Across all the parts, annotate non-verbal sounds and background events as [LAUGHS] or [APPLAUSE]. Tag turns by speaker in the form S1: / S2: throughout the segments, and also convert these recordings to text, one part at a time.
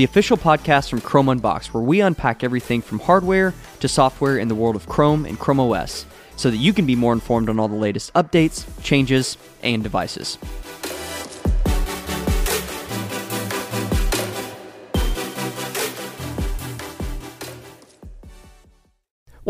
S1: the official podcast from Chrome Unboxed, where we unpack everything from hardware to software in the world of Chrome and Chrome OS so that you can be more informed on all the latest updates, changes, and devices.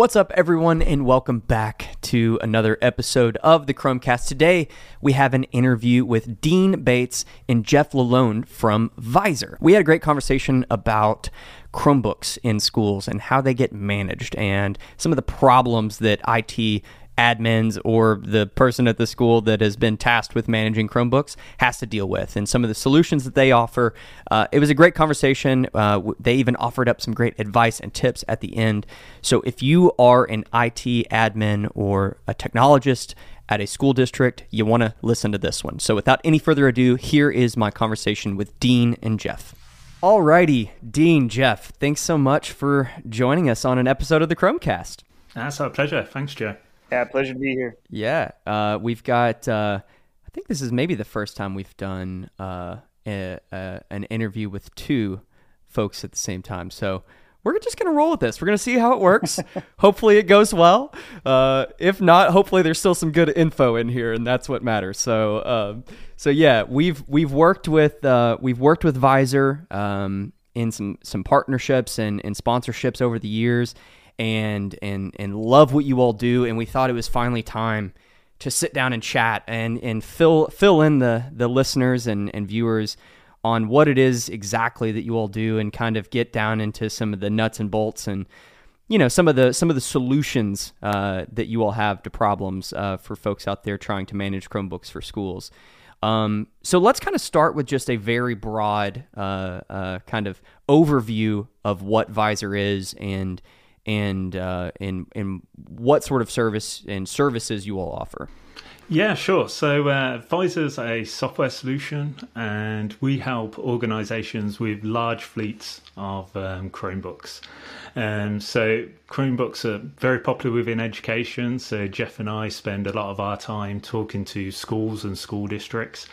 S1: What's up, everyone, and welcome back to another episode of the Chrome Cast. Today, we have an interview with Dean Bates and Jeff LaLonde from VIZOR. We had a great conversation about Chromebooks in schools and how they get managed and some of the problems that IT admins or the person at the school that has been tasked with managing Chromebooks has to deal with, and some of the solutions that they offer. Uh, it was a great conversation. Uh, they even offered up some great advice and tips at the end. So if you are an IT admin or a technologist, at a school district, you want to listen to this one. So, without any further ado, here is my conversation with Dean and Jeff. Alrighty, Dean, Jeff, thanks so much for joining us on an episode of the Chrome Cast.
S2: That's our pleasure. Thanks, Joe.
S3: Yeah, pleasure to be here.
S1: Yeah, uh, we've got. Uh, I think this is maybe the first time we've done uh, a, a, an interview with two folks at the same time. So we're just gonna roll with this. We're gonna see how it works. [LAUGHS] hopefully, it goes well. Uh, if not, hopefully, there's still some good info in here, and that's what matters. So, um, so yeah, we've we've worked with uh, we've worked with VIZOR um, in some some partnerships and, and sponsorships over the years and and and love what you all do. And we thought it was finally time to sit down and chat and and fill fill in the the listeners and and viewers on what it is exactly that you all do and kind of get down into some of the nuts and bolts and you know some of the some of the solutions uh, that you all have to problems uh, for folks out there trying to manage Chromebooks for schools. Um, so let's kind of start with just a very broad uh, uh kind of overview of what VIZOR is and and uh, and and what sort of service and services you all offer.
S2: Yeah, sure. So uh, a software solution, and we help organizations with large fleets of um, Chromebooks. Um, so Chromebooks are very popular within education. So Jeff and I spend a lot of our time talking to schools and school districts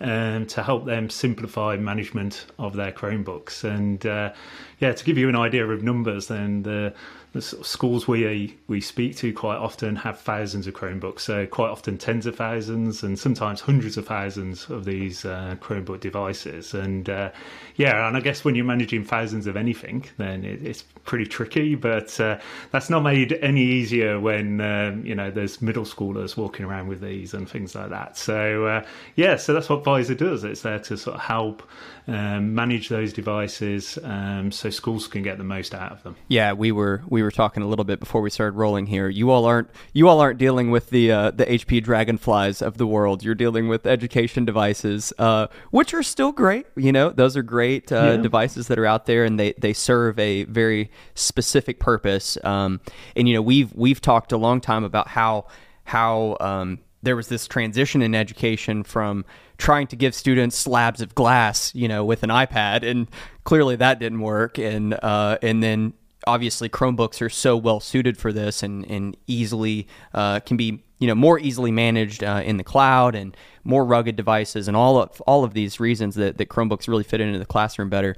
S2: um, to help them simplify management of their Chromebooks. And uh, yeah, to give you an idea of numbers, then the the schools we we speak to quite often have thousands of Chromebooks, so quite often tens of thousands and sometimes hundreds of thousands of these uh, Chromebook devices. And uh, yeah, and I guess when you're managing thousands of anything, then it, it's pretty tricky. But uh, that's not made any easier when um, you know there's middle schoolers walking around with these and things like that. So uh, yeah, so that's what VIZOR does. It's there to sort of help um, manage those devices um, so schools can get the most out of them.
S1: Yeah, we were we were talking a little bit before we started rolling here. You all aren't you all aren't dealing with the uh, the HP Dragonflies of the world. You're dealing with education devices, uh, which are still great. You know, those are great uh, yeah. devices that are out there, and they they serve a very specific purpose. Um, and you know, we've we've talked a long time about how how um, there was this transition in education from trying to give students slabs of glass, you know, with an iPad, and clearly that didn't work. And uh, and then obviously Chromebooks are so well suited for this and and easily uh, can be you know more easily managed uh, in the cloud and more rugged devices and all of all of these reasons that, that Chromebooks really fit into the classroom better.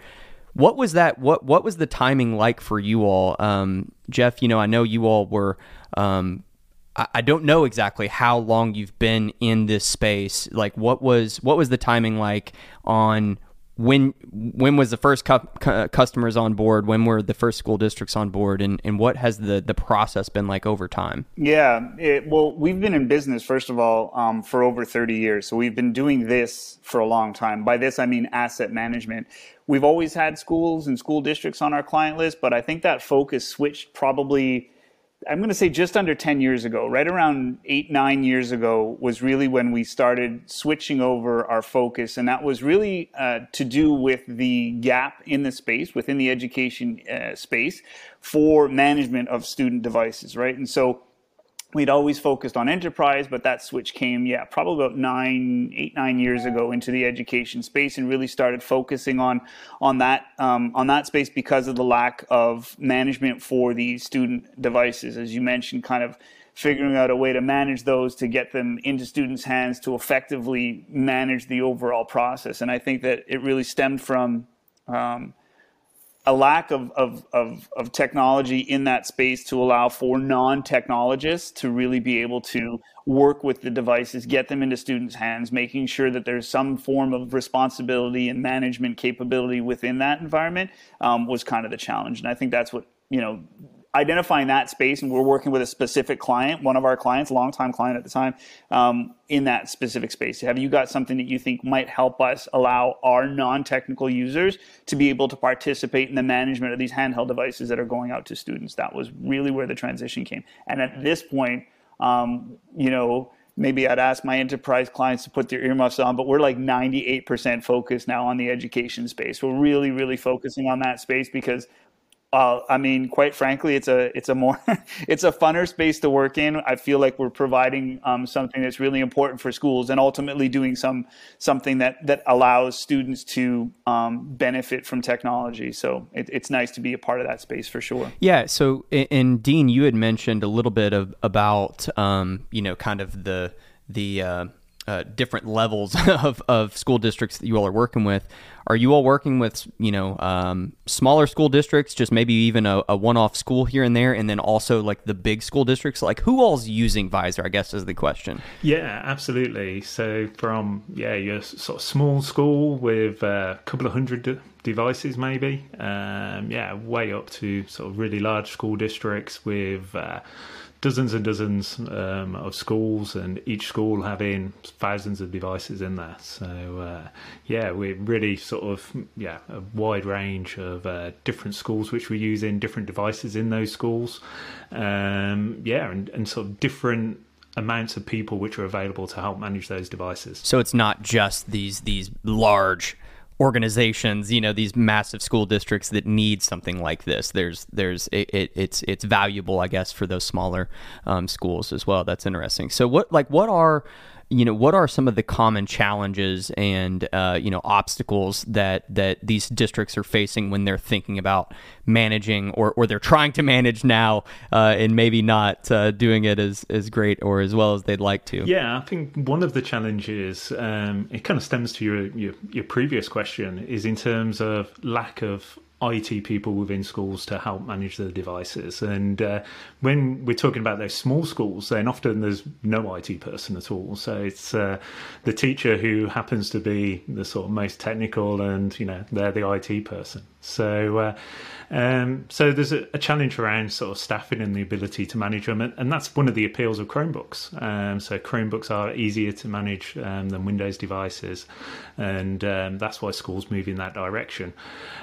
S1: What was that? What what was the timing like for you all, um, Jeff? You know, I know you all were. Um, I, don't know exactly how long you've been in this space. Like, what was what was the timing like on when when was the first cu- cu- customers on board? When were the first school districts on board? And, and what has the, the process been like over time?
S3: Yeah it, well we've been in business first of all um, for over 30 years. So we've been doing this for a long time. By this i mean asset management. We've always had schools and school districts on our client list but i think that focus switched probably I'm going to say just under 10 years ago, right around eight, nine years ago, was really when we started switching over our focus. And that was really uh, to do with the gap in the space, within the education uh, space, for management of student devices, right? And so we'd always focused on enterprise, but that switch came, yeah, probably about nine, eight, nine years ago into the education space, and really started focusing on on that um, on that space because of the lack of management for the student devices, as you mentioned, kind of figuring out a way to manage those to get them into students' hands to effectively manage the overall process. And I think that it really stemmed from um, a lack of, of, of, of, technology in that space to allow for non-technologists to really be able to work with the devices, get them into students' hands, making sure that there's some form of responsibility and management capability within that environment um, was kind of the challenge. And I think that's what, you know, identifying that space, and we're working with a specific client, one of our clients, longtime client at the time, um, in that specific space. Have you got something that you think might help us allow our non-technical users to be able to participate in the management of these handheld devices that are going out to students? That was really where the transition came. And at this point, um, you know, maybe I'd ask my enterprise clients to put their earmuffs on, but we're like 98% focused now on the education space. We're really, really focusing on that space because uh, I mean, quite frankly, it's a it's a more [LAUGHS] it's a funner space to work in. I feel like we're providing um, something that's really important for schools, and ultimately doing some something that that allows students to um, benefit from technology. So it, it's nice to be a part of that space for sure.
S1: Yeah. So, and Dean, you had mentioned a little bit of about um, you know kind of the the uh, uh, different levels [LAUGHS] of, of school districts that you all are working with. Are you all working with you know um, smaller school districts, just maybe even a, a, one-off school here and there, and then also like the big school districts? Like who all's using VIZOR? I guess is the question.
S2: Yeah, absolutely. So from yeah, your sort of small school with a couple of hundred de- devices, maybe. Um, yeah, way up to sort of really large school districts with. Uh, dozens and dozens um, of schools, and each school having thousands of devices in there. So uh, yeah, we're really sort of yeah a wide range of uh, different schools which we're using different devices in those schools. Um, yeah, and, and sort of different amounts of people which are available to help manage those devices.
S1: So it's not just these these large organizations, you know, these massive school districts that need something like this. There's, there's, it, it, it's, it's valuable, I guess, for those smaller um, schools as well. That's interesting. So, what, like, what are you know what are some of the common challenges and uh, you know obstacles that that these districts are facing when they're thinking about managing or, or they're trying to manage now uh, and maybe not uh, doing it as, as great or as well as they'd like to?
S2: Yeah i think one of the challenges um, it kind of stems to your, your your previous question is in terms of lack of IT people within schools to help manage the devices. And uh, when we're talking about those small schools, then often there's no IT person at all. So it's uh, the teacher who happens to be the sort of most technical, and you know they're the IT person. So, uh, um, so there's a, a, challenge around sort of staffing and the ability to manage them, and, and that's one of the appeals of Chromebooks. Um, so Chromebooks are easier to manage um, than Windows devices, and um, that's why schools move in that direction.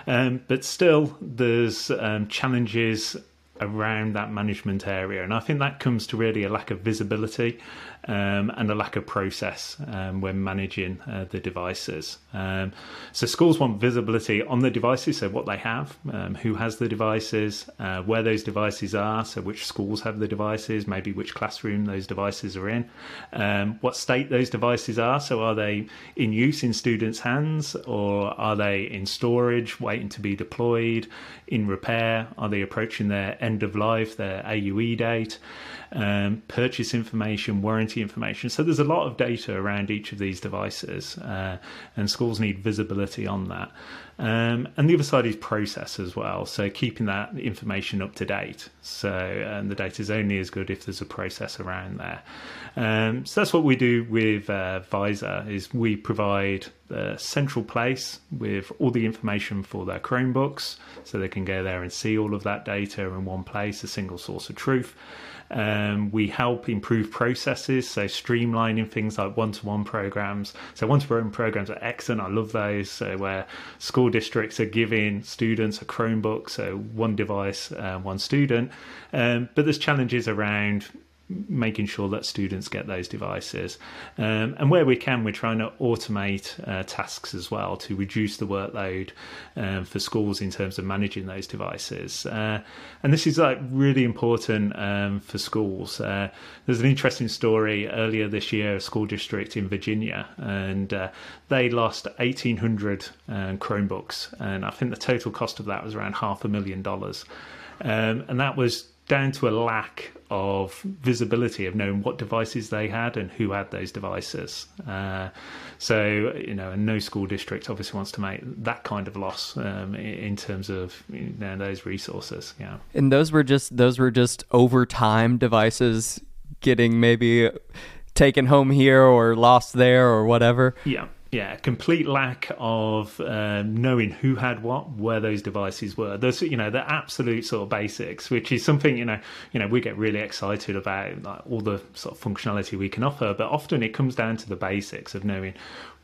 S2: Um, but still, there's um, challenges around that management area. And I think that comes to really a lack of visibility um, and a lack of process um, when managing uh, the devices. Um, so schools want visibility on the devices, so what they have, um, who has the devices, uh, where those devices are, so which schools have the devices, maybe which classroom those devices are in, um, what state those devices are. So are they in use in students' hands or are they in storage waiting to be deployed, in repair? Are they approaching their end of life, their AUE date? Um, purchase information, warranty information. So there's a lot of data around each of these devices, uh, and schools need visibility on that. Um, and the other side is process as well. So keeping that information up to date. So and the data is only as good if there's a process around there. Um, so that's what we do with uh, VIZOR. Is we provide a central place with all the information for their Chromebooks, so they can go there and see all of that data in one place, a single source of truth. Um, we help improve processes, so streamlining things like one-to-one programs. So one-to-one programs are excellent. I love those. So where school districts are giving students a Chromebook, so one device, uh, one student. Um, but there's challenges around making sure that students get those devices. Um, and where we can, we're trying to automate uh, tasks as well to reduce the workload um, for schools in terms of managing those devices. Uh, and this is like really important um, for schools. Uh, there's an interesting story earlier this year, a school district in Virginia, and uh, they lost 1,800 um, Chromebooks, and I think the total cost of that was around half a million dollars. Um, and that was down to a lack of visibility of knowing what devices they had and who had those devices. Uh, so, you know, and no school district obviously wants to make that kind of loss um, in terms of you know, those resources. Yeah.
S1: And those were just those were just over time devices getting maybe taken home here or lost there or whatever.
S2: Yeah yeah, complete lack of um, knowing who had what, where those devices were. Those, you know, the absolute sort of basics, which is something you know, you know, we get really excited about like, all the sort of functionality we can offer, but often it comes down to the basics of knowing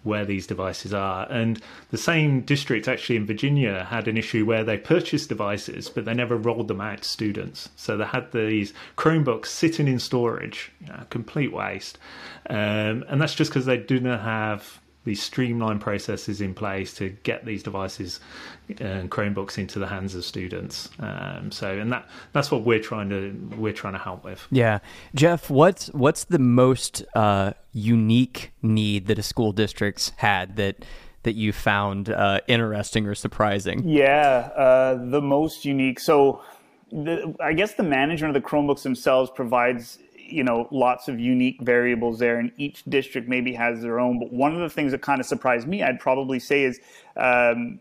S2: where these devices are. And the same district actually in Virginia had an issue where they purchased devices, but they never rolled them out to students. So they had these Chromebooks sitting in storage, you know, complete waste. Um, and that's just because they not have these streamlined processes in place to get these devices and Chromebooks into the hands of students. Um, so, and that that's what we're trying to we're trying to help with.
S1: Yeah, Jeff, what's what's the most uh, unique need that a school district's had that that you found uh, interesting or surprising?
S3: Yeah, uh, the most unique. So. The, I guess the management of the Chromebooks themselves provides you know lots of unique variables there and each district maybe has their own but one of the things that kind of surprised me i'd probably say is um,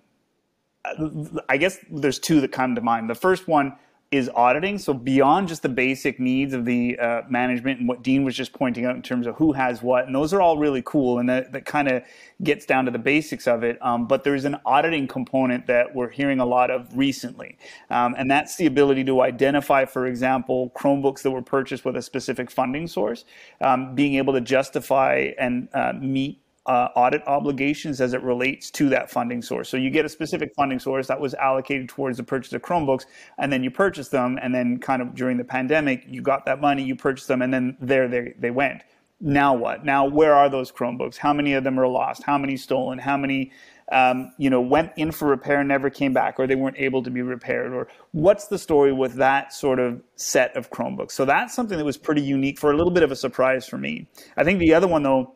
S3: i guess there's two that come to mind. The first one is auditing. So beyond just the basic needs of the uh, management and what Dean was just pointing out in terms of who has what, and those are all really cool, and that, that kind of gets down to the basics of it. Um, but there's an auditing component that we're hearing a lot of recently, um, and that's the ability to identify, for example, Chromebooks that were purchased with a specific funding source, um, being able to justify and uh, meet uh, audit obligations as it relates to that funding source. So you get a specific funding source that was allocated towards the purchase of Chromebooks, and then you purchase them, and then kind of during the pandemic, you got that money, you purchased them, and then there they, they went. Now what? Now where are those Chromebooks? How many of them are lost? How many stolen? How many um, you know, went in for repair and never came back, or they weren't able to be repaired, or what's the story with that sort of set of Chromebooks? So that's something that was pretty unique for a little bit of a surprise for me. I think the other one though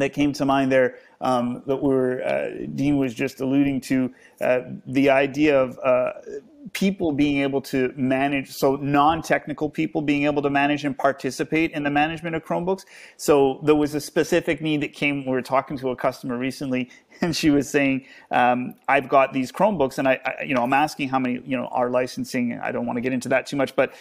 S3: that came to mind there um, that were uh, Dean was just alluding to uh, the idea of uh, people being able to manage, so non-technical people being able to manage and participate in the management of Chromebooks. So there was a specific need that came. We were talking to a customer recently, [LAUGHS] and she was saying, um, "I've got these Chromebooks, and I, I, you know, I'm asking how many, you know, our licensing. I don't want to get into that too much, but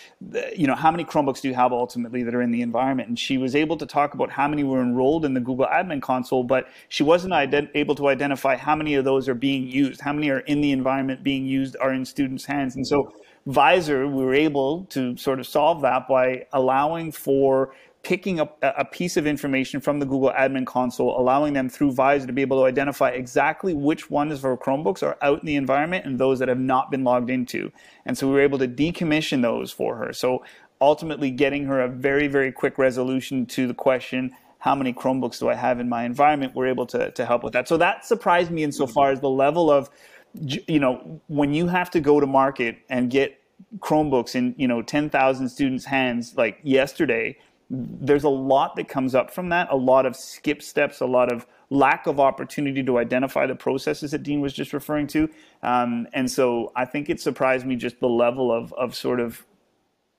S3: you know, how many Chromebooks do you have ultimately that are in the environment?" And she was able to talk about how many were enrolled in the Google Admin Console, but she wasn't ident- able to identify how many of those are being used, how many are in the environment being used, are in students' hands, and so VIZOR, we were able to sort of solve that by allowing for picking up a piece of information from the Google Admin Console, allowing them through VIZOR to be able to identify exactly which ones of our Chromebooks are out in the environment and those that have not been logged into. And so we were able to decommission those for her. So ultimately getting her a very, very quick resolution to the question, how many Chromebooks do I have in my environment? We're able to, to help with that. So that surprised me insofar as the level of, you know, when you have to go to market and get Chromebooks in, you know, 10,000 students' hands like yesterday, there's a lot that comes up from that, a lot of skip steps, a lot of lack of opportunity to identify the processes that Dean was just referring to. Um, and so I think it surprised me just the level of, of sort of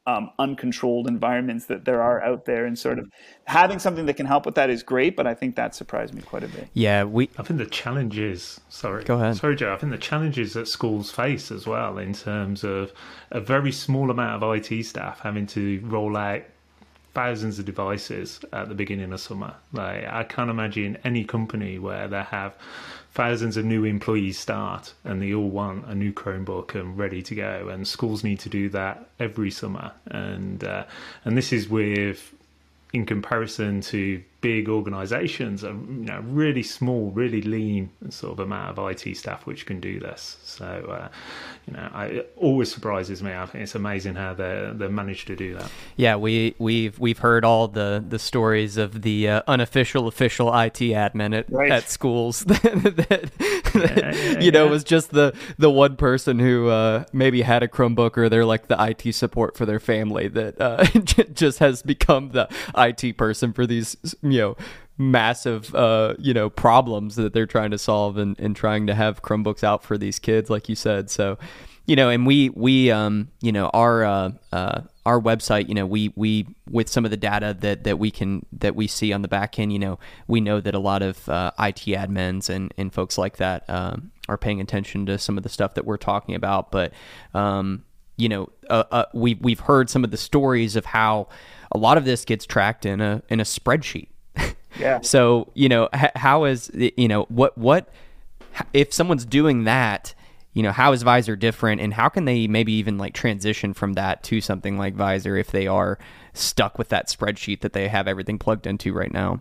S3: um, uncontrolled environments that there are out there and sort of having something that can help with that is great but i think that surprised me quite a bit.
S1: Yeah we
S2: i think the challenges sorry.
S1: Go ahead.
S2: Sorry joe i think the challenges that schools face as well in terms of a very small amount of it staff having to roll out thousands of devices at the beginning of summer. Like I can't imagine any company where they have thousands of new employees start and they all want a new Chromebook and ready to go. And schools need to do that every summer. And uh, and this is with in comparison to big organizations, a you know, really small, really lean sort of amount of IT staff which can do this. So, uh, you know, I, it always surprises me. I think it's amazing how they they managed to do that.
S1: Yeah, we we've we've heard all the the stories of the uh, unofficial official IT admin at, right. at schools [LAUGHS] that, yeah, yeah, you know was just the the one person who uh, maybe had a Chromebook or they're like the IT support for their family that uh, [LAUGHS] just has become the IT person for these you know massive uh, you know problems that they're trying to solve and, and trying to have Chromebooks out for these kids, like you said. So, you know, and we we um you know our uh, uh our website, you know, we we with some of the data that that we can that we see on the back end, you know, we know that a lot of uh, IT admins and and folks like that um, are paying attention to some of the stuff that we're talking about, but um, you know, uh, uh, we we've heard some of the stories of how a lot of this gets tracked in a in a spreadsheet
S3: yeah.
S1: So you know, how is you know what what if someone's doing that? You know, how is VIZOR different, and how can they maybe even like transition from that to something like VIZOR if they are stuck with that spreadsheet that they have everything plugged into right now?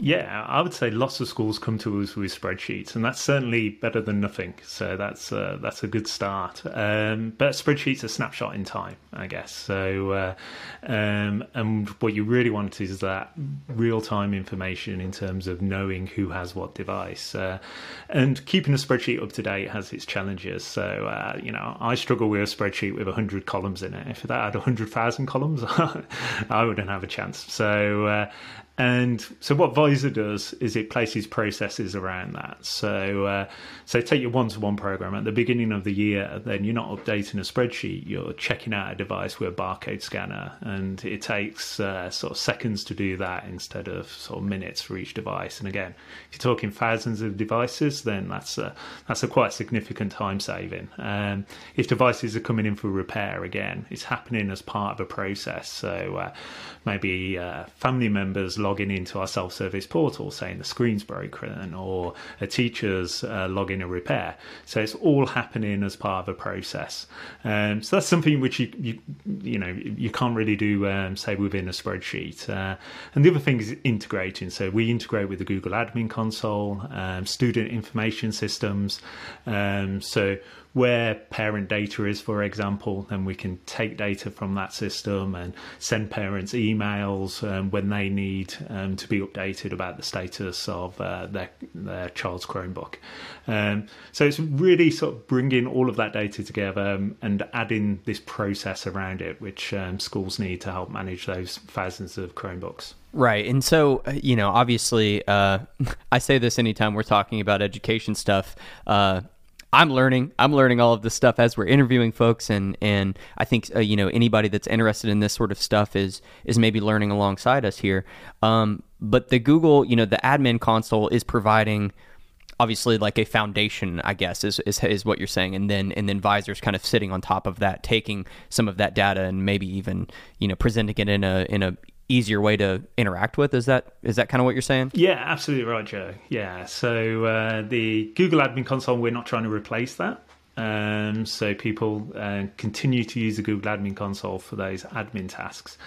S2: Yeah, I would say lots of schools come to us with spreadsheets, and that's certainly better than nothing. So that's uh, that's a good start. Um, but spreadsheets are snapshot in time, I guess. So uh, um, and what you really want is that real time information in terms of knowing who has what device. Uh, and keeping a spreadsheet up to date has its challenges. So uh, you know, I struggle with a spreadsheet with hundred columns in it. If that had hundred thousand columns, [LAUGHS] I wouldn't have a chance. So uh, and so what VIZOR does is it places processes around that. So, uh, so take your one-to-one program at the beginning of the year. Then you're not updating a spreadsheet. You're checking out a device with a barcode scanner, and it takes uh, sort of seconds to do that instead of sort of minutes for each device. And again, if you're talking thousands of devices, then that's a, that's a quite significant time saving. Um, if devices are coming in for repair, again, it's happening as part of a process. So uh, maybe uh, family members logging into our self-service portal saying the screen's broken or a teacher's uh, logging a repair. So it's all happening as part of a process. Um, so that's something which you, you, you know you can't really do um, say within a spreadsheet. Uh, and the other thing is integrating. So we integrate with the Google Admin Console, um, student information systems. Um, so where parent data is, for example, then we can take data from that system and send parents emails um, when they need um, to be updated about the status of uh, their, their child's Chromebook. Um, so it's really sort of bringing all of that data together um, and adding this process around it, which um, schools need to help manage those thousands of Chromebooks.
S1: Right. And so, uh, you know, obviously, uh, [LAUGHS] I say this anytime we're talking about education stuff. Uh, I'm learning. I'm learning all of this stuff as we're interviewing folks, and and I think uh, you know anybody that's interested in this sort of stuff is is maybe learning alongside us here. Um, but the Google, you know, the admin console is providing obviously like a foundation, I guess, is, is is what you're saying, and then and then Vizor's kind of sitting on top of that, taking some of that data and maybe even you know presenting it in a in a easier way to interact with. Is that is that kind of what you're saying?
S2: Yeah, absolutely right, Joe. Yeah. So uh, the Google Admin Console, we're not trying to replace that. Um, so people uh, continue to use the Google Admin Console for those admin tasks.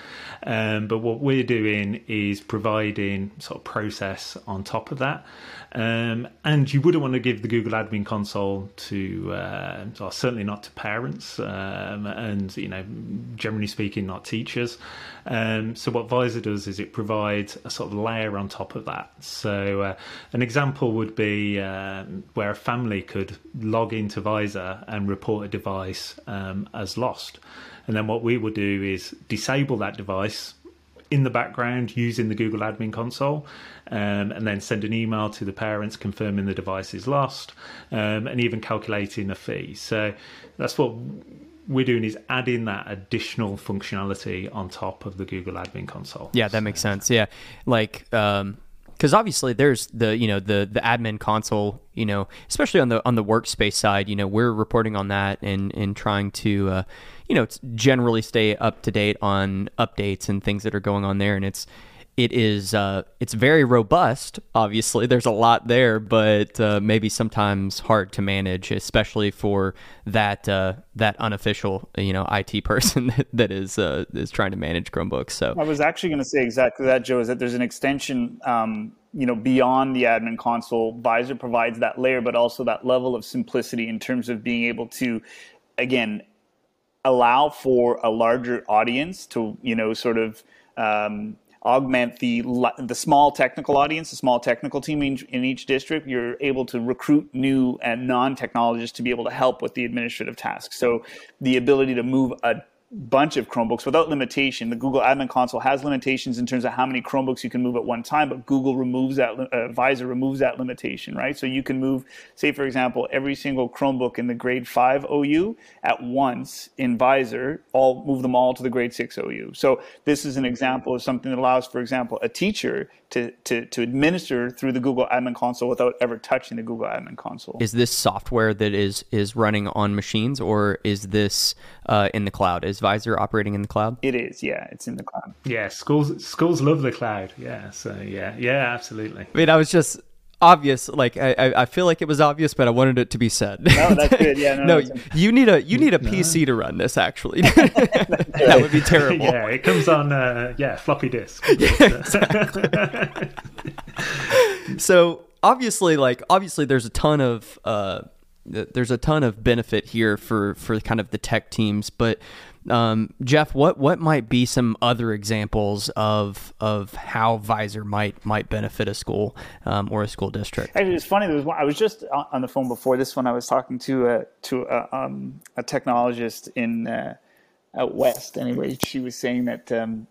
S2: Um, but what we're doing is providing sort of process on top of that. Um, and you wouldn't want to give the Google Admin Console to, uh, or certainly not to parents, um, and you know, generally speaking, not teachers. Um, so what VIZOR does is it provides a sort of layer on top of that. So uh, an example would be uh, where a family could log into Vizor and report a device um, as lost. And then what we will do is disable that device in the background using the Google Admin Console, um, and then send an email to the parents confirming the device is lost, um, and even calculating a fee. So that's what we're doing is adding that additional functionality on top of the Google Admin Console.
S1: Yeah, that makes sense. Yeah, like. Um because obviously there's the you know the the admin console you know especially on the on the workspace side you know we're reporting on that and and trying to uh, you know generally stay up to date on updates and things that are going on there. And it's it is uh, it's very robust. Obviously, there's a lot there, but uh, maybe sometimes hard to manage, especially for that uh, that unofficial you know IT person [LAUGHS] that, is uh, is trying to manage Chromebooks. So
S3: I was actually going to say exactly that, Joe. Is that there's an extension. Um, you know, beyond the admin console, VIZOR provides that layer, but also that level of simplicity in terms of being able to, again, allow for a larger audience to, you know, sort of um, augment the the small technical audience, the small technical team in, in each district. You're able to recruit new and non-technologists to be able to help with the administrative tasks. So the ability to move a bunch of Chromebooks without limitation. The Google Admin Console has limitations in terms of how many Chromebooks you can move at one time, but Google removes that, uh, Vizor removes that limitation, right? So you can move, say, for example, every single Chromebook in the grade 5 OU at once in Vizor, all move them all to the grade 6 OU. So this is an example of something that allows, for example, a teacher to, to, to administer through the Google Admin Console without ever touching the Google Admin Console.
S1: Is this software that is is running on machines, or is this uh, in the cloud? Is Vizor operating in the cloud?
S3: It is, yeah, it's in the cloud.
S2: Yeah, schools schools love the cloud. Yeah, so yeah, yeah, absolutely.
S1: I mean, I was just obvious. Like I, I feel like it was obvious, but I wanted it to be said.
S3: No, that's good. Yeah, no, [LAUGHS]
S1: no you need a you need a PC to run this. Actually, [LAUGHS] [LAUGHS] that would be terrible.
S2: Yeah, it comes on uh, yeah floppy disk. Yeah.
S1: so obviously, like obviously, there's a ton of uh, there's a ton of benefit here for for kind of the tech teams, but um, Jeff, what what might be some other examples of of how Vizor might might benefit a school um, or a school district?
S3: Actually, it's funny. There was one, I was just on the phone before this one. I was talking to a to a, um, a technologist in uh, out west. Anyway, she was saying that um,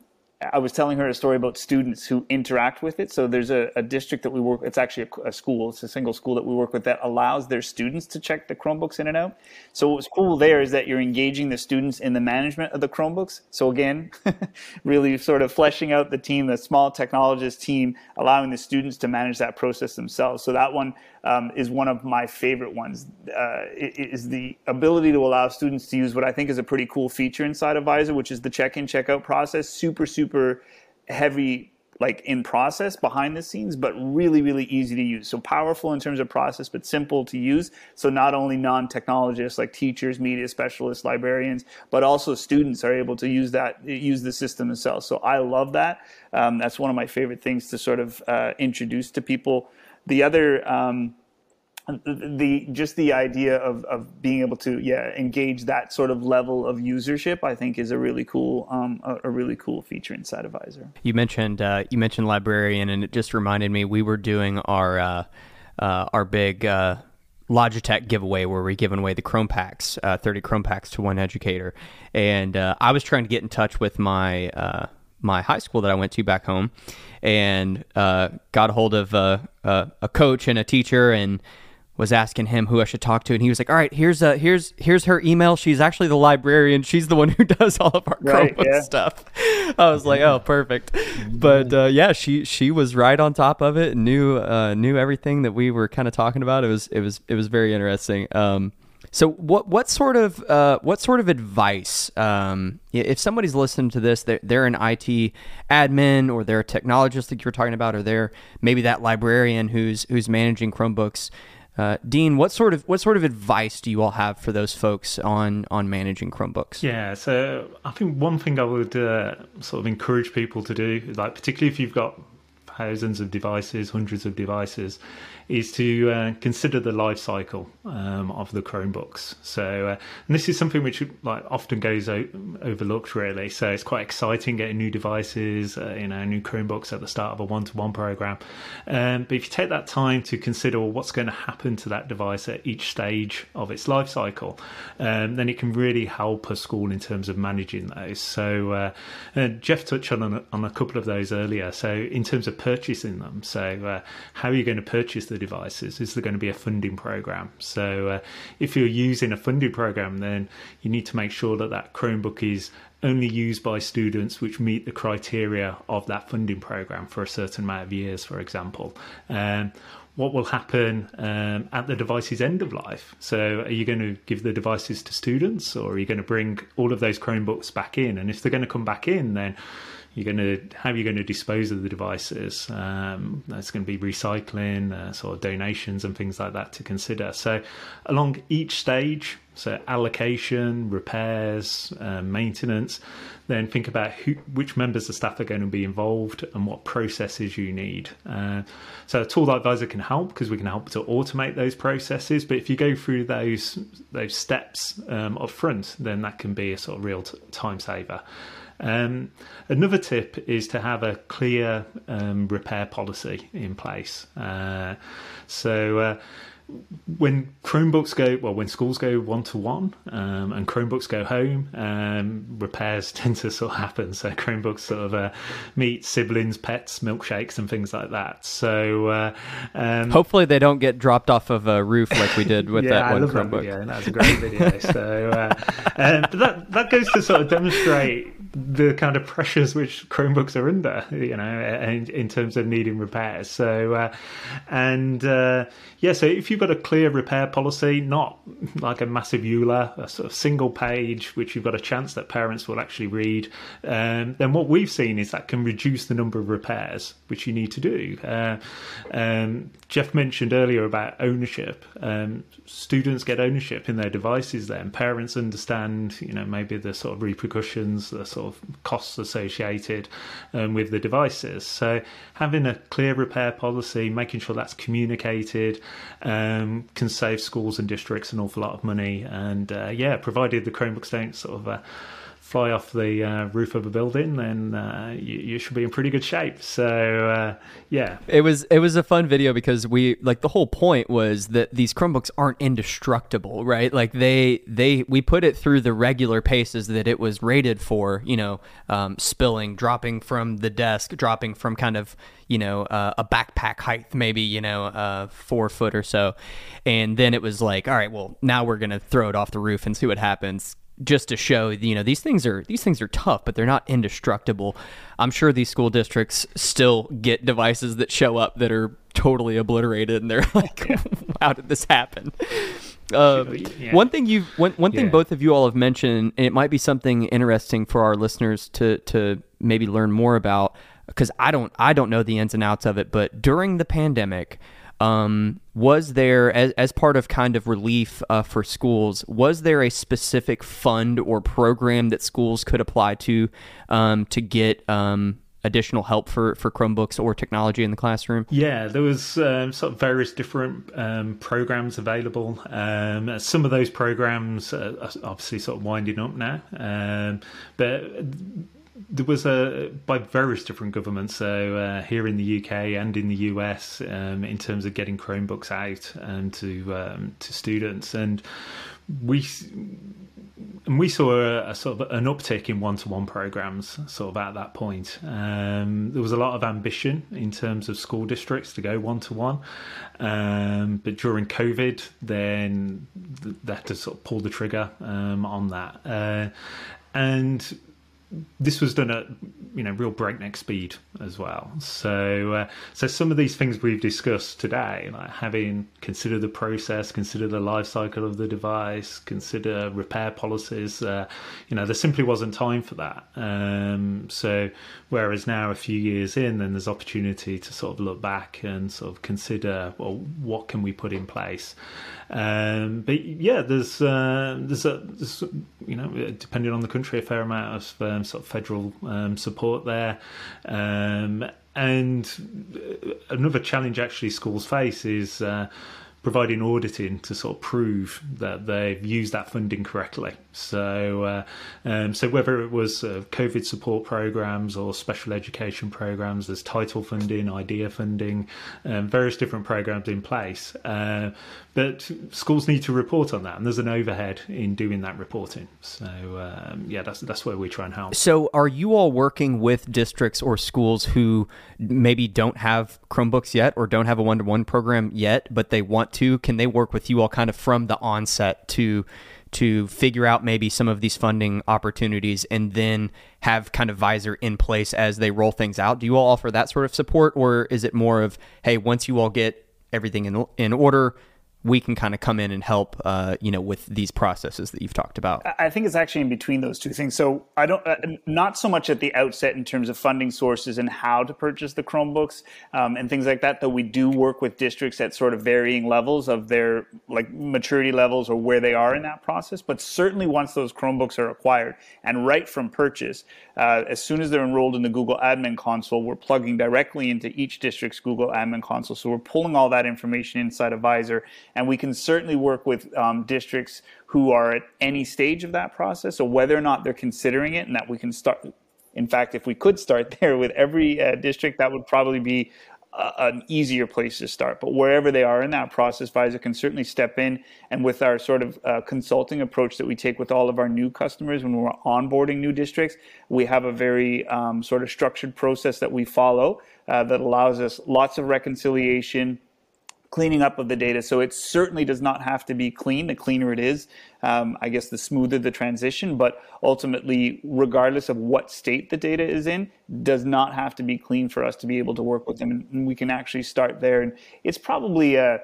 S3: I was telling her a story about students who interact with it. So there's a, a district that we work. It's actually a, a, school. It's a single school that we work with that allows their students to check the Chromebooks in and out. So what's cool there is that you're engaging the students in the management of the Chromebooks. So again, [LAUGHS] really sort of fleshing out the team, the small technologist team, allowing the students to manage that process themselves. So that one um, is one of my favorite ones. Uh, is the ability to allow students to use what I think is a pretty cool feature inside of VIZOR, which is the check-in, check-out process. Super, super heavy like in process behind the scenes, but really, really easy to use. So powerful in terms of process, but simple to use. So not only non-technologists like teachers, media specialists, librarians, but also students are able to use that, use the system themselves. So I love that. Um, that's one of my favorite things to sort of uh, introduce to people the other um, the just the idea of, of being able to yeah engage that sort of level of usership I think is a really cool um, a, a really cool feature inside of VIZOR.
S1: You mentioned uh, you mentioned librarian and it just reminded me we were doing our uh, uh, our big uh, Logitech giveaway where we're giving away the Chrome packs, uh, 30 Chrome packs to one educator. And uh, I was trying to get in touch with my my high school that I went to back home and got a hold of a, a coach and a teacher and was asking him who I should talk to, and he was like, "All right, here's a here's here's her email. She's actually the librarian. She's the one who [LAUGHS] does all of our right, Chromebook yeah. stuff." I was like, "Oh, perfect." But uh, yeah, she she was right on top of it and knew uh, knew everything that we were kind of talking about. It was it was it was very interesting. Um, so what what sort of uh, what sort of advice um, if somebody's listening to this they're, they're an IT admin or they're a technologist like you're talking about or they're maybe that librarian who's who's managing Chromebooks uh, Dean, what sort of what sort of advice do you all have for those folks on on managing Chromebooks?
S2: Yeah, so I think one thing I would uh, sort of encourage people to do, like particularly if you've got thousands of devices, hundreds of devices, is to uh, consider the life cycle um, of the Chromebooks. So, uh, and this is something which like often goes o- overlooked, really. So it's quite exciting getting new devices, uh, you know, new Chromebooks at the start of a one-to-one program. Um, but if you take that time to consider what's going to happen to that device at each stage of its life cycle, um, then it can really help a school in terms of managing those. So, uh, Jeff touched on on a couple of those earlier. So, in terms of purchasing them, so uh, how are you going to purchase the devices? Is there going to be a funding program? So uh, if you're using a funding program, then you need to make sure that that Chromebook is only used by students which meet the criteria of that funding program for a certain amount of years, for example. Um, what will happen um, at the device's end of life? So, are you going to give the devices to students, or are you going to bring all of those Chromebooks back in? And if they're going to come back in, then you're going to how are you going to dispose of the devices? Um, going to be recycling, uh, sort of donations and things like that to consider. So along each stage, so allocation, repairs, uh, maintenance, then think about who, which members of staff are going to be involved and what processes you need. Uh, so a tool like VIZOR can help because we can help to automate those processes. But if you go through those those steps um, up front, then that can be a sort of real t- time saver. Um, another tip is to have a clear um, repair policy in place. Uh, so uh, when Chromebooks go well, when schools go one to one and Chromebooks go home, um, repairs [LAUGHS] tend to sort of happen. So Chromebooks sort of uh, meet siblings, pets, milkshakes, and things like that. So uh, um,
S1: hopefully they don't get dropped off of a roof like we did with [LAUGHS]
S2: yeah,
S1: that one Chromebook.
S2: That video. That's a great video. so uh, [LAUGHS] um, but that that goes to sort of demonstrate the kind of pressures which Chromebooks are under, you know, in, in terms of needing repairs. So, uh, and uh, yeah, so if you've got a clear repair policy, not like a massive EULA, a sort of single page, which you've got a chance that parents will actually read, um, then what we've seen is that can reduce the number of repairs which you need to do. Uh, um, Jeff mentioned earlier about ownership. Um, students get ownership in their devices then. Parents understand, you know, maybe the sort of repercussions, the sort of costs associated um, with the devices. So having a clear repair policy, making sure that's communicated, um, can save schools and districts an awful lot of money. And uh, yeah, provided the Chromebooks don't sort of uh, fly off the uh, roof of a building, then uh, you, you, should be in pretty good shape. So uh, yeah,
S1: it was it was a fun video because we like the whole point was that these Chromebooks aren't indestructible, right? Like they they we put it through the regular paces that it was rated for, you know, um, spilling, dropping from the desk, dropping from kind of you know uh, a backpack height, maybe you know uh, four foot or so, and then it was like, all right, well now we're gonna throw it off the roof and see what happens just to show you know these things are these things are tough but they're not indestructible i'm sure these school districts still get devices that show up that are totally obliterated and they're [LAUGHS] like [LAUGHS] how did this happen uh, yeah. one thing you one, one thing yeah. both of you all have mentioned and it might be something interesting for our listeners to to maybe learn more about because i don't i don't know the ins and outs of it but during the pandemic um, was there, as, as part of kind of relief uh, for schools, was there a specific fund or program that schools could apply to um, to get um, additional help for, for Chromebooks or technology in the classroom?
S2: Yeah, there was um, sort of various different um, programs available. Um, some of those programs are obviously sort of winding up now, um, but there was a by various different governments. So uh, here in the UK and in the US, um, in terms of getting Chromebooks out um, to um, to students, and we and we saw a, a, sort of an uptick in one-to-one programs sort of at that point. Um, there was a lot of ambition in terms of school districts to go one-to-one. Um, but during covid then they had to sort of pull the trigger um, on that. Uh, and this was done at you know real breakneck speed as well. So uh, so some of these things we've discussed today, like having consider the process, consider the life cycle of the device, consider repair policies. Uh, you know, there simply wasn't time for that. Um, so whereas now a few years in, then there's opportunity to sort of look back and sort of consider well what can we put in place. Um, but yeah, there's uh, there's a there's, you know depending on the country, a fair amount of um, sort of federal um, support there. Um, and another challenge actually schools face is uh, providing auditing to sort of prove that they've used that funding correctly. So, uh, um, so whether it was uh, COVID support programs or special education programs, there's title funding, IDEA funding, um, various different programs in place. Uh, but schools need to report on that, and there's an overhead in doing that reporting. So, um, yeah, that's that's where we try and help.
S1: So, are you all working with districts or schools who maybe don't have Chromebooks yet or don't have a one-to-one program yet, but they want to? Can they work with you all kind of from the onset to to figure out maybe some of these funding opportunities and then have kind of VIZOR in place as they roll things out do you all offer that sort of support or is it more of hey once you all get everything in in order we can kind of come in and help, uh, you know, with these processes that you've talked about?
S3: I think it's actually in between those two things. So I don't, uh, not so much at the outset in terms of funding sources and how to purchase the Chromebooks um, and things like that. Though we do work with districts at sort of varying levels of their like maturity levels or where they are in that process. But certainly once those Chromebooks are acquired and right from purchase, uh, as soon as they're enrolled in the Google Admin Console, we're plugging directly into each district's Google Admin Console. So we're pulling all that information inside of VIZOR and we can certainly work with um, districts who are at any stage of that process, so whether or not they're considering it, and that we can start. In fact, if we could start [LAUGHS] there with every uh, district, that would probably be uh, an easier place to start. But wherever they are in that process, VIZOR can certainly step in. And with our sort of uh, consulting approach that we take with all of our new customers when we're onboarding new districts, we have a very um, sort of structured process that we follow uh, that allows us lots of reconciliation cleaning up of the data. So it certainly does not have to be clean. The cleaner it is, um, I guess the smoother the transition. But ultimately, regardless of what state the data is in, does not have to be clean for us to be able to work with them. And we can actually start there. And it's probably a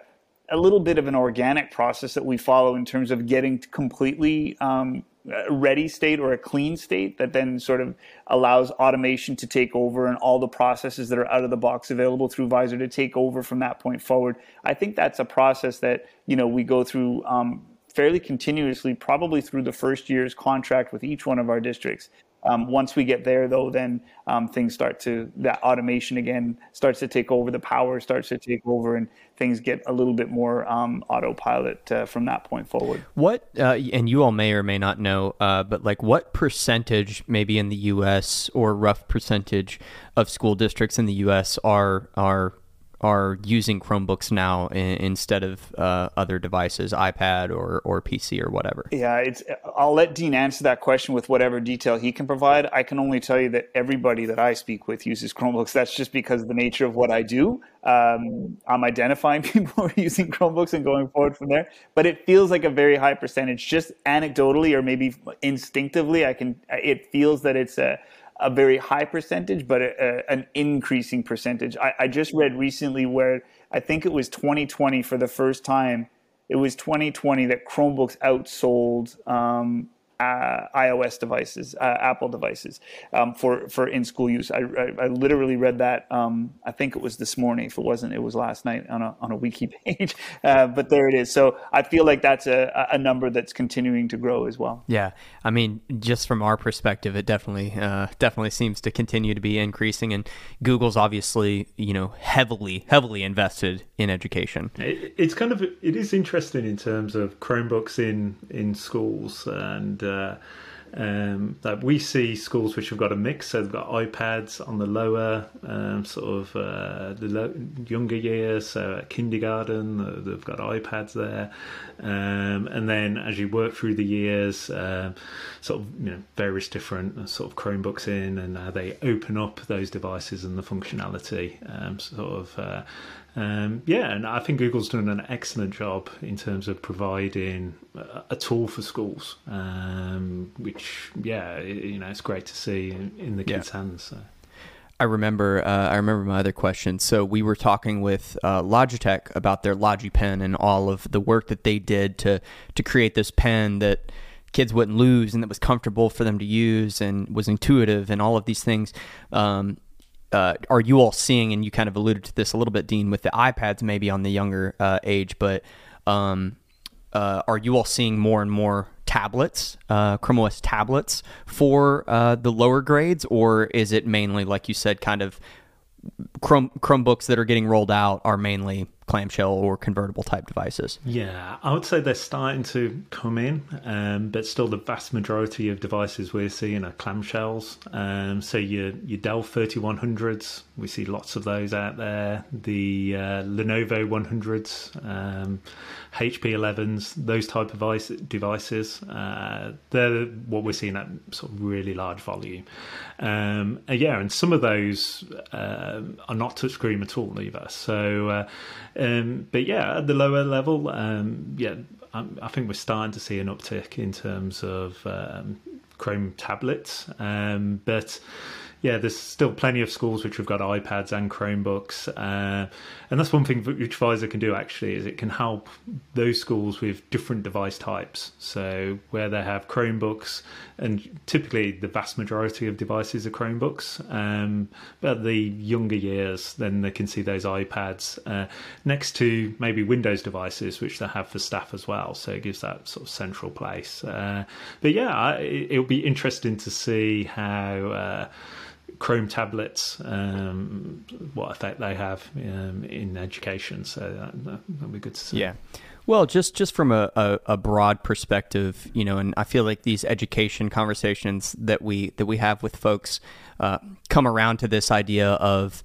S3: a little bit of an organic process that we follow in terms of getting completely um, ready state or a clean state that then sort of allows automation to take over and all the processes that are out of the box available through VIZOR to take over from that point forward. I think that's a process that you know we go through um, fairly continuously, probably through the first year's contract with each one of our districts. Um, once we get there, though, then um, things start to that automation again starts to take over. The power starts to take over, and things get a little bit more um, autopilot uh, from that point forward.
S1: What uh, and you all may or may not know, uh, but like what percentage, maybe in the U.S. or rough percentage of school districts in the U.S. are are are using Chromebooks now in, instead of uh, other devices, iPad or, or PC or whatever?
S3: Yeah, it's. I'll let Dean answer that question with whatever detail he can provide. I can only tell you that everybody that I speak with uses Chromebooks. That's just because of the nature of what I do. Um, I'm identifying [LAUGHS] people who are using Chromebooks and going forward from there. But it feels like a very high percentage, just anecdotally or maybe instinctively. I can. It feels that it's a a very high percentage, but a, a, an increasing percentage. I, I, just read recently where I think it was 2020 for the first time. It was 2020 that Chromebooks outsold um, uh, iOS devices, uh, Apple devices um, for for in school use. I, I, I literally read that. Um, I think it was this morning. If it wasn't, it was last night on a on a wiki [LAUGHS] page. Uh, but there it is. So I feel like that's a, a number that's continuing to grow as well.
S1: Yeah, I mean, just from our perspective, it definitely uh, definitely seems to continue to be increasing, and Google's obviously you know heavily heavily invested in education.
S2: It, it's kind of it is interesting in terms of Chromebooks in in schools and uh, um, like we see schools which have got a mix. So they've got iPads on the lower um, sort of uh, the lo- younger years. So at kindergarten, they've got iPads there, um, and then as you work through the years, uh, sort of you know various different uh, sort of Chromebooks in, and how they open up those devices and the functionality. Um, sort of uh, um, yeah, and I think Google's done an excellent job in terms of providing a, tool for schools, um, which yeah, you know, it's great to see in, in the kids' yeah. hands. So.
S1: I remember. Uh, I remember my other question. So we were talking with uh, Logitech about their LogiPen and all of the work that they did to to create this pen that kids wouldn't lose and that was comfortable for them to use and was intuitive and all of these things. Um, uh, are you all seeing? And you kind of alluded to this a little bit, Dean, with the iPads maybe on the younger uh, age, but um, uh, are you all seeing more and more tablets, uh, Chrome OS tablets for uh, the lower grades, or is it mainly, like you said, kind of Chrome Chromebooks that are getting rolled out are mainly clamshell or convertible type devices.
S2: Yeah, I would say they're starting to come in, um, but still the vast majority of devices we're seeing are clamshells. Um, so your your Dell 3100s, we see lots of those out there. The uh, Lenovo 100s, um, HP 11s, those type of device, devices, uh, they're what we're seeing at sort of really large volume. Um, yeah, and some of those uh, are not touchscreen at all either. So uh, um, but yeah, at the lower level, um, yeah, I, I, think we're starting to see an uptick in terms of um, Chrome tablets. Um, but yeah, there's still plenty of schools which have got iPads and Chromebooks, uh, and that's one thing which VIZOR can do actually is it can help those schools with different device types. So where they have Chromebooks, and typically the vast majority of devices are Chromebooks, um, but the younger years, then they can see those iPads uh, next to maybe Windows devices, which they have for staff as well. So it gives that sort of central place. Uh, but yeah, it'll be interesting to see how uh, Chrome tablets, um, what effect they have um, in education. So that, that'll be good to see.
S1: Yeah. Well, just just from a, a, a, broad perspective, you know, and I feel like these education conversations that we that we have with folks uh, come around to this idea of,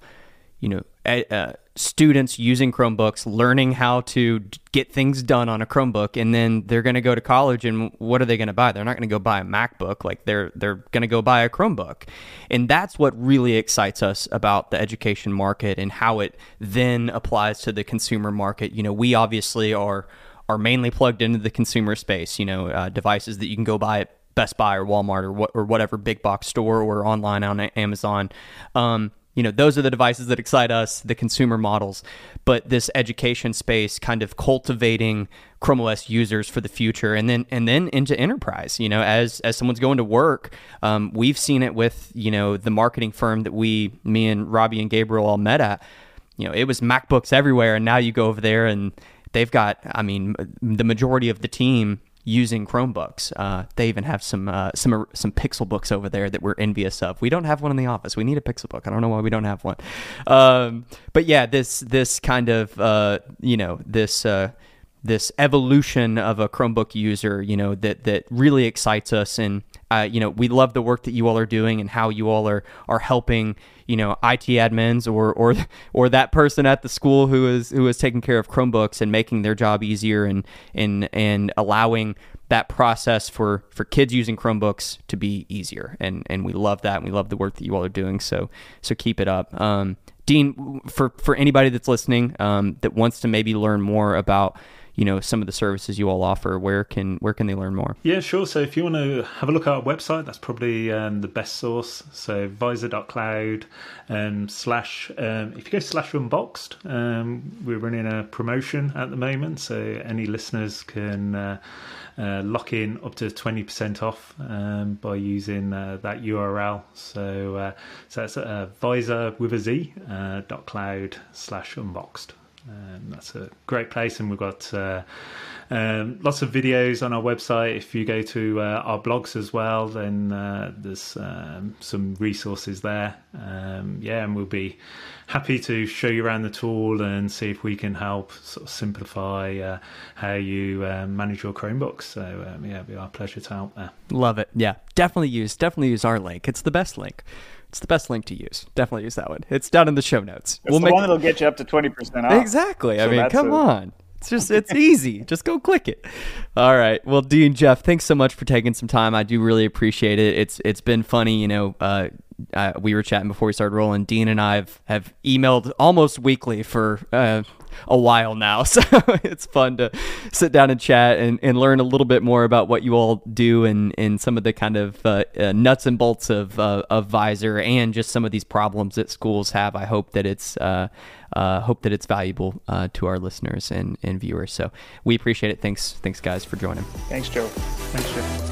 S1: you know, uh, students using Chromebooks, learning how to get things done on a Chromebook, and then they're going to go to college, and what are they going to buy? They're not going to go buy a MacBook. Like they're they're going to go buy a Chromebook, and that's what really excites us about the education market and how it then applies to the consumer market. You know, we obviously are are mainly plugged into the consumer space. You know, uh, devices that you can go buy at Best Buy or Walmart or what or whatever big box store or online on Amazon. Um, you know those are the devices that excite us the consumer models. But this education space kind of cultivating chrome os users for the future and then and then into enterprise you know as as someone's going to work um, we've seen it with you know the marketing firm that we me and robbie and gabriel all met at. You know it was macbooks everywhere and now you go over there and they've got i mean the majority of the team using Chromebooks. Uh, they even have some uh, some some Pixelbooks over there that we're envious of. We don't have one in the office. We need a Pixelbook. I don't know why we don't have one. Um, but yeah, this this kind of uh, you know this uh, this evolution of a Chromebook user, you know that that really excites us, and uh, you know we love the work that you all are doing and how you all are are helping you know IT admins or or [LAUGHS] or that person at the school who is who is taking care of Chromebooks and making their job easier and and and allowing that process for for kids using Chromebooks to be easier. And and we love that and we love the work that you all are doing. So so keep it up. Um, Dean for for anybody that's listening um, that wants to maybe learn more about you know some of the services you all offer, where can where can they learn more?
S2: Yeah, sure. So if you want to have a look at our website, that's probably um, the best source. So vizor.cloud um, slash um, if you go slash unboxed, um, we're running a promotion at the moment, so any listeners can. Uh, uh, lock in up to 20% off um, by using uh, that URL. So, uh, so that's uh, visor with a Z uh, dot cloud slash unboxed. Um, that's a great place, and we've got uh, um, lots of videos on our website. If you go to uh, our blogs as well, then uh, there's um, some resources there. Um, yeah, and we'll be happy to show you around the tool and see if we can help sort of simplify uh, how you uh, manage your Chromebooks. So um, yeah, it'll be our pleasure to help there.
S1: Love it. Yeah, definitely use definitely use our link. It's the best link. It's the best link to use. Definitely use that one. It's down in the show notes.
S3: It's we'll the make... one that'll get you up to twenty percent off.
S1: Exactly. So I mean, come a... on. It's just it's [LAUGHS] easy. Just go click it. All right. Well, Dean Jeff, thanks so much for taking some time. I do really appreciate it. It's it's been funny, you know. Uh, uh, we were chatting before we started rolling. Dean and I have, have emailed almost weekly for uh, a while now. [LAUGHS] So it's fun to sit down and chat and, and learn a little bit more about what you all do and, and some of the kind of uh, uh, nuts and bolts of, uh, of VIZOR and just some of these problems that schools have. I hope that it's uh, hope that it's valuable to our listeners and, and viewers. So we appreciate it. Thanks, thanks guys for joining.
S3: Thanks, Joe.
S2: Thanks, Joe.